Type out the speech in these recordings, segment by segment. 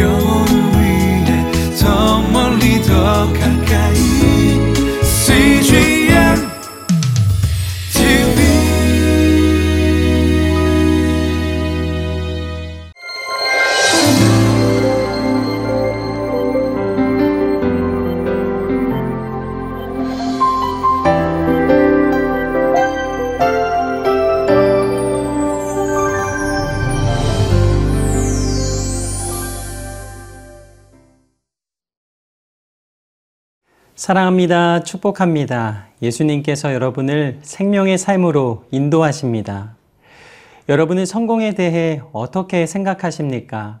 영 사랑합니다. 축복합니다. 예수님께서 여러분을 생명의 삶으로 인도하십니다. 여러분은 성공에 대해 어떻게 생각하십니까?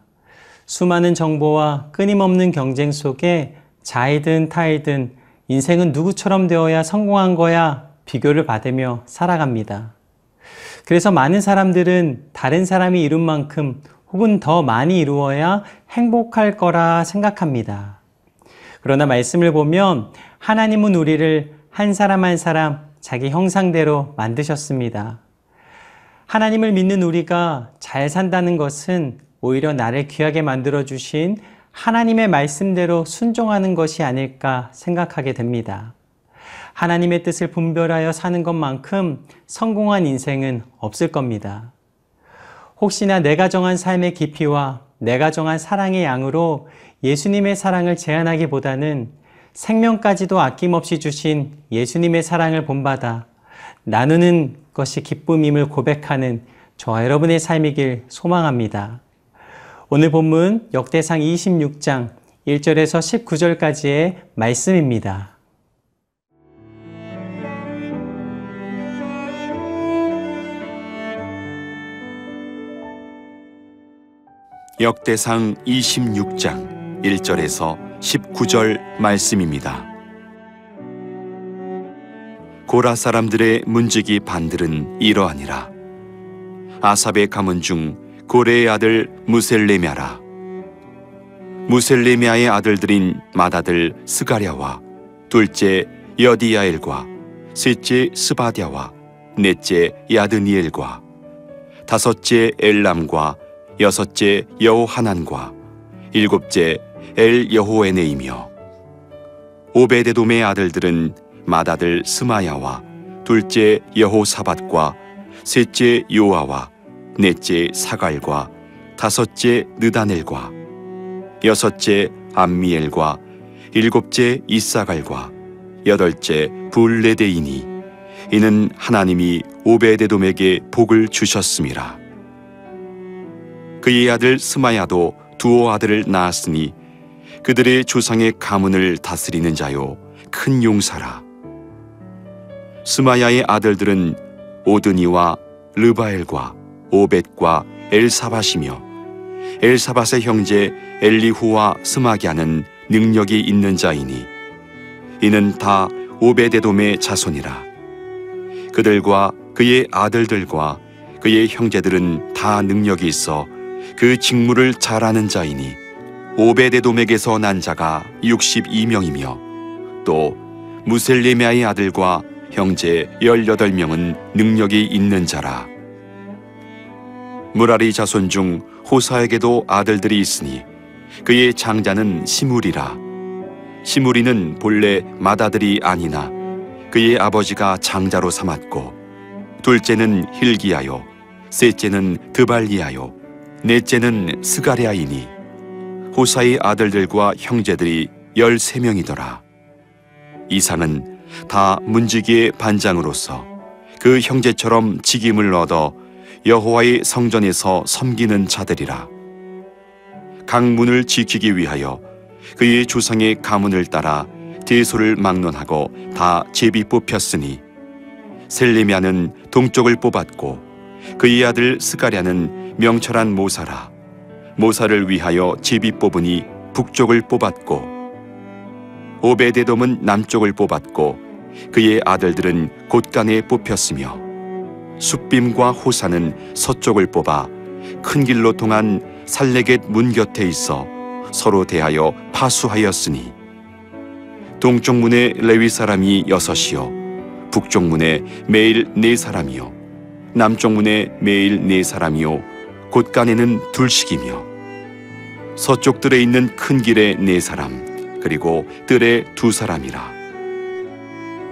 수많은 정보와 끊임없는 경쟁 속에 자이든 타이든 인생은 누구처럼 되어야 성공한 거야 비교를 받으며 살아갑니다. 그래서 많은 사람들은 다른 사람이 이룬 만큼 혹은 더 많이 이루어야 행복할 거라 생각합니다. 그러나 말씀을 보면 하나님은 우리를 한 사람 한 사람 자기 형상대로 만드셨습니다. 하나님을 믿는 우리가 잘 산다는 것은 오히려 나를 귀하게 만들어 주신 하나님의 말씀대로 순종하는 것이 아닐까 생각하게 됩니다. 하나님의 뜻을 분별하여 사는 것만큼 성공한 인생은 없을 겁니다. 혹시나 내가 정한 삶의 깊이와 내가 정한 사랑의 양으로 예수님의 사랑을 제한하기보다는 생명까지도 아낌없이 주신 예수님의 사랑을 본받아 나누는 것이 기쁨임을 고백하는 저와 여러분의 삶이길 소망합니다. 오늘 본문 역대상 26장 1절에서 19절까지의 말씀입니다. 역대상 26장 1절에서 19절 말씀입니다. 고라 사람들의 문지기 반들은 이러하니라. 아삽의 가문 중 고레의 아들 무셀레미아라. 무셀레미아의 아들들인 맏아들 스가랴와 둘째 여디야엘과 셋째 스바디아와 넷째 야드니엘과 다섯째 엘람과 여섯째 여호하난과 일곱째 엘 여호에네이며 오베데돔의 아들들은 맏아들 스마야와 둘째 여호사밧과 셋째 요아와 넷째 사갈과 다섯째 느다넬과 여섯째 암미엘과 일곱째 이사갈과 여덟째 불레데이니 이는 하나님이 오베데돔에게 복을 주셨음이라. 그의 아들 스마야도 두어 아들을 낳았으니 그들의 조상의 가문을 다스리는 자요 큰 용사라. 스마야의 아들들은 오드니와 르바엘과 오벳과 엘사밧이며 엘사밧의 형제 엘리후와 스마기아는 능력이 있는 자이니 이는 다 오베데돔의 자손이라. 그들과 그의 아들들과 그의 형제들은 다 능력이 있어 그 직무를 잘하는 자이니 오베데돔에게서 난 자가 62명이며 또 무셀레미아의 아들과 형제 18명은 능력이 있는 자라. 무라리 자손 중 호사에게도 아들들이 있으니 그의 장자는 시무리라. 시무리는 본래 맏아들이 아니나 그의 아버지가 장자로 삼았고 둘째는 힐기야요 셋째는 드발리야요 넷째는 스가랴이니 호사의 아들들과 형제들이 열세 명이더라. 이상은 다 문지기의 반장으로서 그 형제처럼 직임을 얻어 여호와의 성전에서 섬기는 자들이라. 강문을 지키기 위하여 그의 조상의 가문을 따라 대소를 막론하고 다 제비 뽑혔으니 셀레미아는 동쪽을 뽑았고 그의 아들 스가랴는 명철한 모사라 모사를 위하여 제비 뽑으니 북쪽을 뽑았고 오베데돔은 남쪽을 뽑았고 그의 아들들은 곳간에 뽑혔으며 숫빔과 호사는 서쪽을 뽑아 큰 길로 통한 살레겟 문 곁에 있어 서로 대하여 파수하였으니 동쪽 문에 레위 사람이 여섯이요 북쪽 문에 매일 네 사람이요 남쪽 문에 매일 네 사람이요 곳간에는 둘씩이며 서쪽 뜰에 있는 큰 길에 네 사람 그리고 뜰에 두 사람이라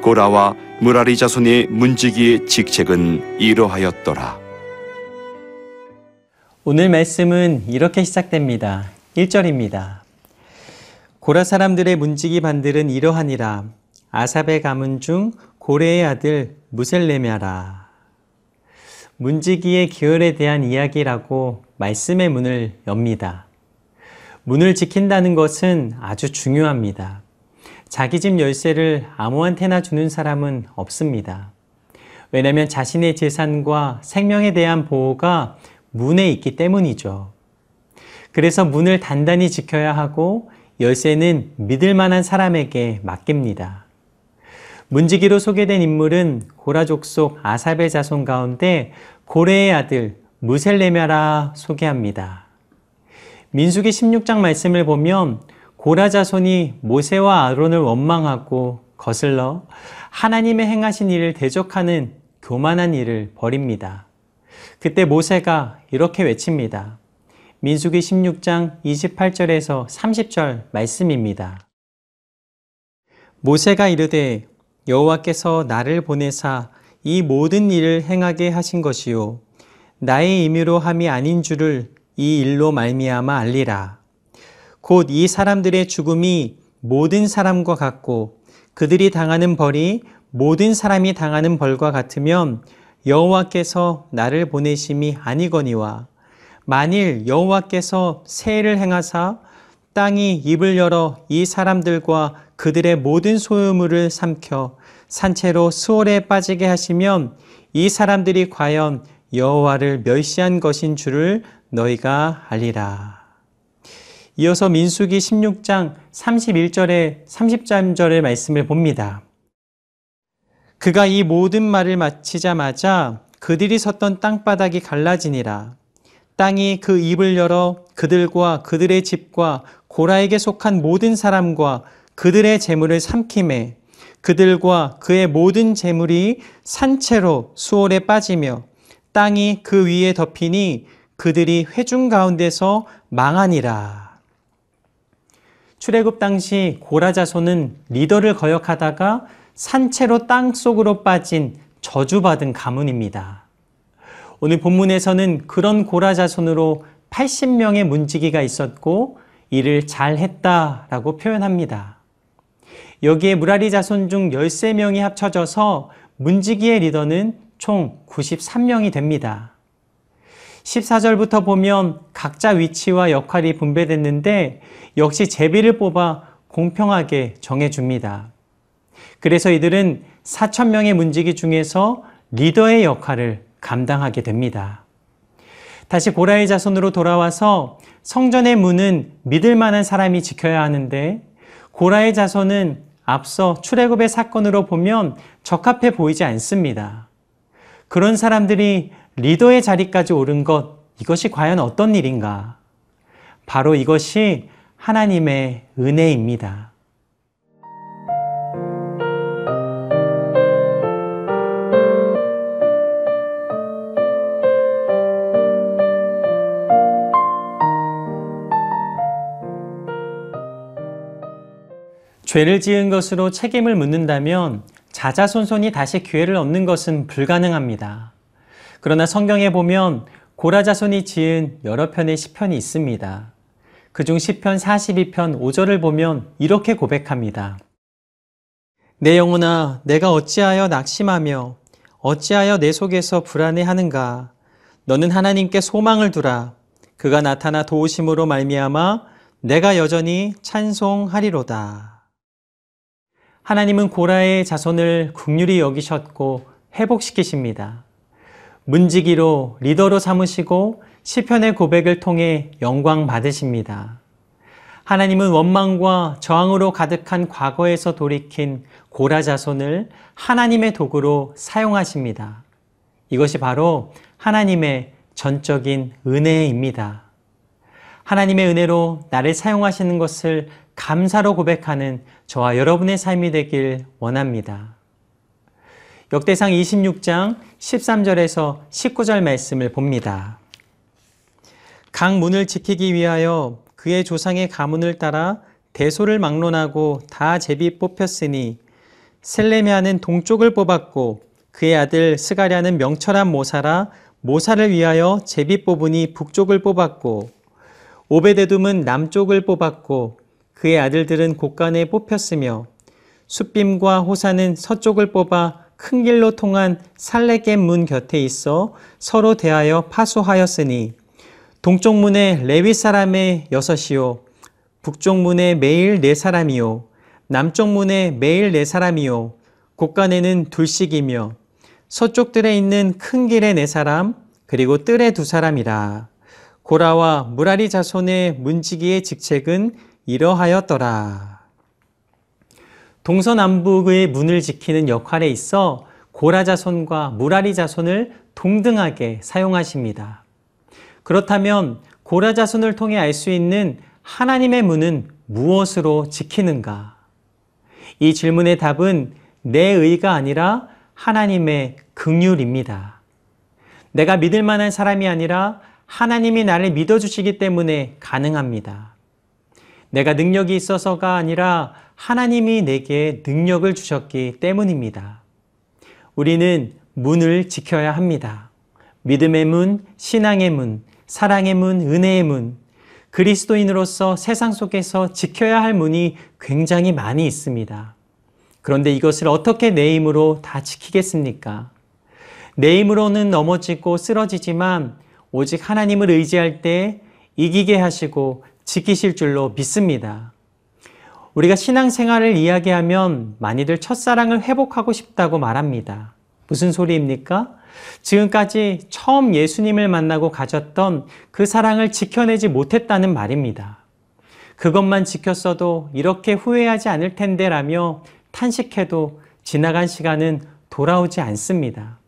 고라와 무라리 자손의 문지기의 직책은 이러하였더라 오늘 말씀은 이렇게 시작됩니다. 1절입니다. 고라 사람들의 문지기 반들은 이러하니라. 아삽의 가문 중 고레의 아들 무셀레냐라. 문지기의 기열에 대한 이야기라고 말씀의 문을 엽니다. 문을 지킨다는 것은 아주 중요합니다. 자기 집 열쇠를 아무한테나 주는 사람은 없습니다. 왜냐하면 자신의 재산과 생명에 대한 보호가 문에 있기 때문이죠. 그래서 문을 단단히 지켜야 하고 열쇠는 믿을 만한 사람에게 맡깁니다. 문지기로 소개된 인물은 고라 족 속 아삽의 자손 가운데 고레의 아들 무셀레냐라 소개합니다. 민수기 16장 말씀을 보면 고라 자손이 모세와 아론을 원망하고 거슬러 하나님의 행하신 일을 대적하는 교만한 일을 벌입니다. 그때 모세가 이렇게 외칩니다. 민수기 16장 28절에서 30절 말씀입니다. 모세가 이르되 여호와께서 나를 보내사 이 모든 일을 행하게 하신 것이요 나의 임의로 함이 아닌 줄을 이 일로 말미암아 알리라. 곧 이 사람들의 죽음이 모든 사람과 같고 그들이 당하는 벌이 모든 사람이 당하는 벌과 같으면 여호와께서 나를 보내심이 아니거니와 만일 여호와께서 세일을 행하사 땅이 입을 열어 이 사람들과 그들의 모든 소유물을 삼켜 산채로 수월에 빠지게 하시면 이 사람들이 과연 여호와를 멸시한 것인 줄을 너희가 알리라. 이어서 민수기 16장 31절에 30절의 말씀을 봅니다. 그가 이 모든 말을 마치자마자 그들이 섰던 땅바닥이 갈라지니라. 땅이 그 입을 열어 그들과 그들의 집과 고라에게 속한 모든 사람과 그들의 재물을 삼킴에 그들과 그의 모든 재물이 산채로 수월에 빠지며 땅이 그 위에 덮이니 그들이 회중 가운데서 망하니라. 출애굽 당시 고라 자손은 리더를 거역하다가 산채로 땅 속으로 빠진 저주받은 가문입니다. 오늘 본문에서는 그런 고라 자손으로 80명의 문지기가 있었고 일을 잘 했다라고 표현합니다. 여기에 무라리 자손 중 13명이 합쳐져서 문지기의 리더는 총 93명이 됩니다. 14절부터 보면 각자 위치와 역할이 분배됐는데 역시 제비를 뽑아 공평하게 정해줍니다. 그래서 이들은 4천명의 문지기 중에서 리더의 역할을 감당하게 됩니다. 다시 고라의 자손으로 돌아와서 성전의 문은 믿을 만한 사람이 지켜야 하는데 고라의 자손은 앞서 출애굽의 사건으로 보면 적합해 보이지 않습니다. 그런 사람들이 리더의 자리까지 오른 것 이것이 과연 어떤 일인가? 바로 이것이 하나님의 은혜입니다. 죄를 지은 것으로 책임을 묻는다면 자자손손이 다시 기회를 얻는 것은 불가능합니다. 그러나 성경에 보면 고라 자손이 지은 여러 편의 시편이 있습니다. 그중 시편 42편 5절을 보면 이렇게 고백합니다. 내 영혼아 내가 어찌하여 낙심하며 어찌하여 내 속에서 불안해하는가 너는 하나님께 소망을 두라 그가 나타나 도우심으로 말미암아 내가 여전히 찬송하리로다. 하나님은 고라의 자손을 국률이 여기셨고 회복시키십니다. 문지기로 리더로 삼으시고 시편의 고백을 통해 영광 받으십니다. 하나님은 원망과 저항으로 가득한 과거에서 돌이킨 고라 자손을 하나님의 도구로 사용하십니다. 이것이 바로 하나님의 전적인 은혜입니다. 하나님의 은혜로 나를 사용하시는 것을 감사로 고백하는 저와 여러분의 삶이 되길 원합니다. 역대상 26장 13절에서 19절 말씀을 봅니다. 각 문을 지키기 위하여 그의 조상의 가문을 따라 대소를 막론하고 다 제비 뽑혔으니 셀레미아는 동쪽을 뽑았고 그의 아들 스가랴는 명철한 모사라 모사를 위하여 제비 뽑으니 북쪽을 뽑았고 오베데둠은 남쪽을 뽑았고 그의 아들들은 곳간에 뽑혔으며 숫빔과 호사는 서쪽을 뽑아 큰 길로 통한 살레겜 문 곁에 있어 서로 대하여 파수하였으니 동쪽 문에 레위 사람의 여섯이요 북쪽 문에 매일 네 사람이요 남쪽 문에 매일 네 사람이요 곳간에는 둘씩이며 서쪽 뜰에 있는 큰 길에 네 사람 그리고 뜰에 두 사람이라 고라와 무라리 자손의 문지기의 직책은 이러하였더라. 동서남북의 문을 지키는 역할에 있어 고라 자손과 무라리 자손을 동등하게 사용하십니다. 그렇다면 고라 자손을 통해 알 수 있는 하나님의 문은 무엇으로 지키는가? 이 질문의 답은 내 의가 아니라 하나님의 긍휼입니다. 내가 믿을 만한 사람이 아니라 하나님이 나를 믿어주시기 때문에 가능합니다. 내가 능력이 있어서가 아니라 하나님이 내게 능력을 주셨기 때문입니다. 우리는 문을 지켜야 합니다. 믿음의 문, 신앙의 문, 사랑의 문, 은혜의 문, 그리스도인으로서 세상 속에서 지켜야 할 문이 굉장히 많이 있습니다. 그런데 이것을 어떻게 내 힘으로 다 지키겠습니까? 내 힘으로는 넘어지고 쓰러지지만 오직 하나님을 의지할 때 이기게 하시고 지키실 줄로 믿습니다. 우리가 신앙생활을 이야기하면 많이들 첫사랑을 회복하고 싶다고 말합니다. 무슨 소리입니까? 지금까지 처음 예수님을 만나고 가졌던 그 사랑을 지켜내지 못했다는 말입니다. 그것만 지켰어도 이렇게 후회하지 않을 텐데 라며 탄식해도 지나간 시간은 돌아오지 않습니다.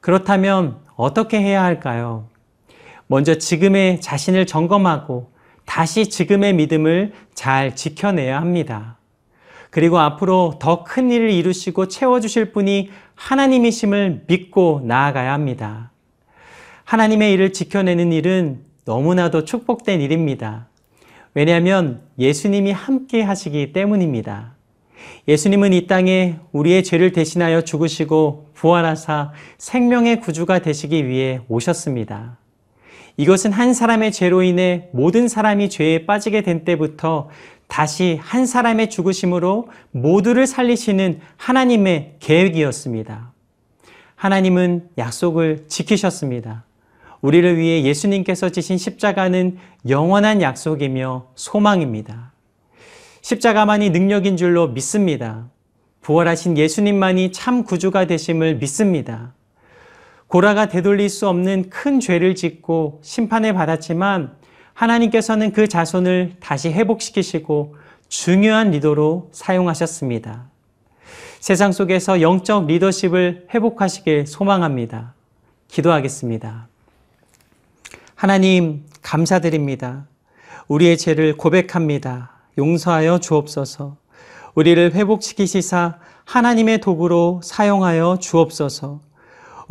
그렇다면 어떻게 해야 할까요? 먼저 지금의 자신을 점검하고 다시 지금의 믿음을 잘 지켜내야 합니다. 그리고 앞으로 더 큰 일을 이루시고 채워주실 분이 하나님이심을 믿고 나아가야 합니다. 하나님의 일을 지켜내는 일은 너무나도 축복된 일입니다. 왜냐하면 예수님이 함께 하시기 때문입니다. 예수님은 이 땅에 우리의 죄를 대신하여 죽으시고 부활하사 생명의 구주가 되시기 위해 오셨습니다. 이것은 한 사람의 죄로 인해 모든 사람이 죄에 빠지게 된 때부터 다시 한 사람의 죽으심으로 모두를 살리시는 하나님의 계획이었습니다. 하나님은 약속을 지키셨습니다. 우리를 위해 예수님께서 지신 십자가는 영원한 약속이며 소망입니다. 십자가만이 능력인 줄로 믿습니다. 부활하신 예수님만이 참 구주가 되심을 믿습니다. 고라가 되돌릴 수 없는 큰 죄를 짓고 심판을 받았지만 하나님께서는 그 자손을 다시 회복시키시고 중요한 리더로 사용하셨습니다. 세상 속에서 영적 리더십을 회복하시길 소망합니다. 기도하겠습니다. 하나님, 감사드립니다. 우리의 죄를 고백합니다. 용서하여 주옵소서. 우리를 회복시키시사 하나님의 도구로 사용하여 주옵소서.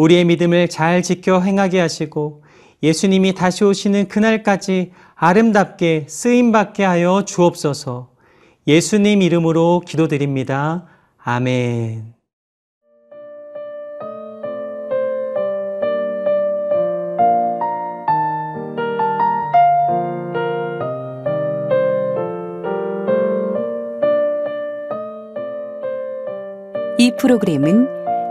우리의 믿음을 잘 지켜 행하게 하시고 예수님이 다시 오시는 그날까지 아름답게 쓰임받게 하여 주옵소서. 예수님 이름으로 기도드립니다. 아멘. 이 프로그램은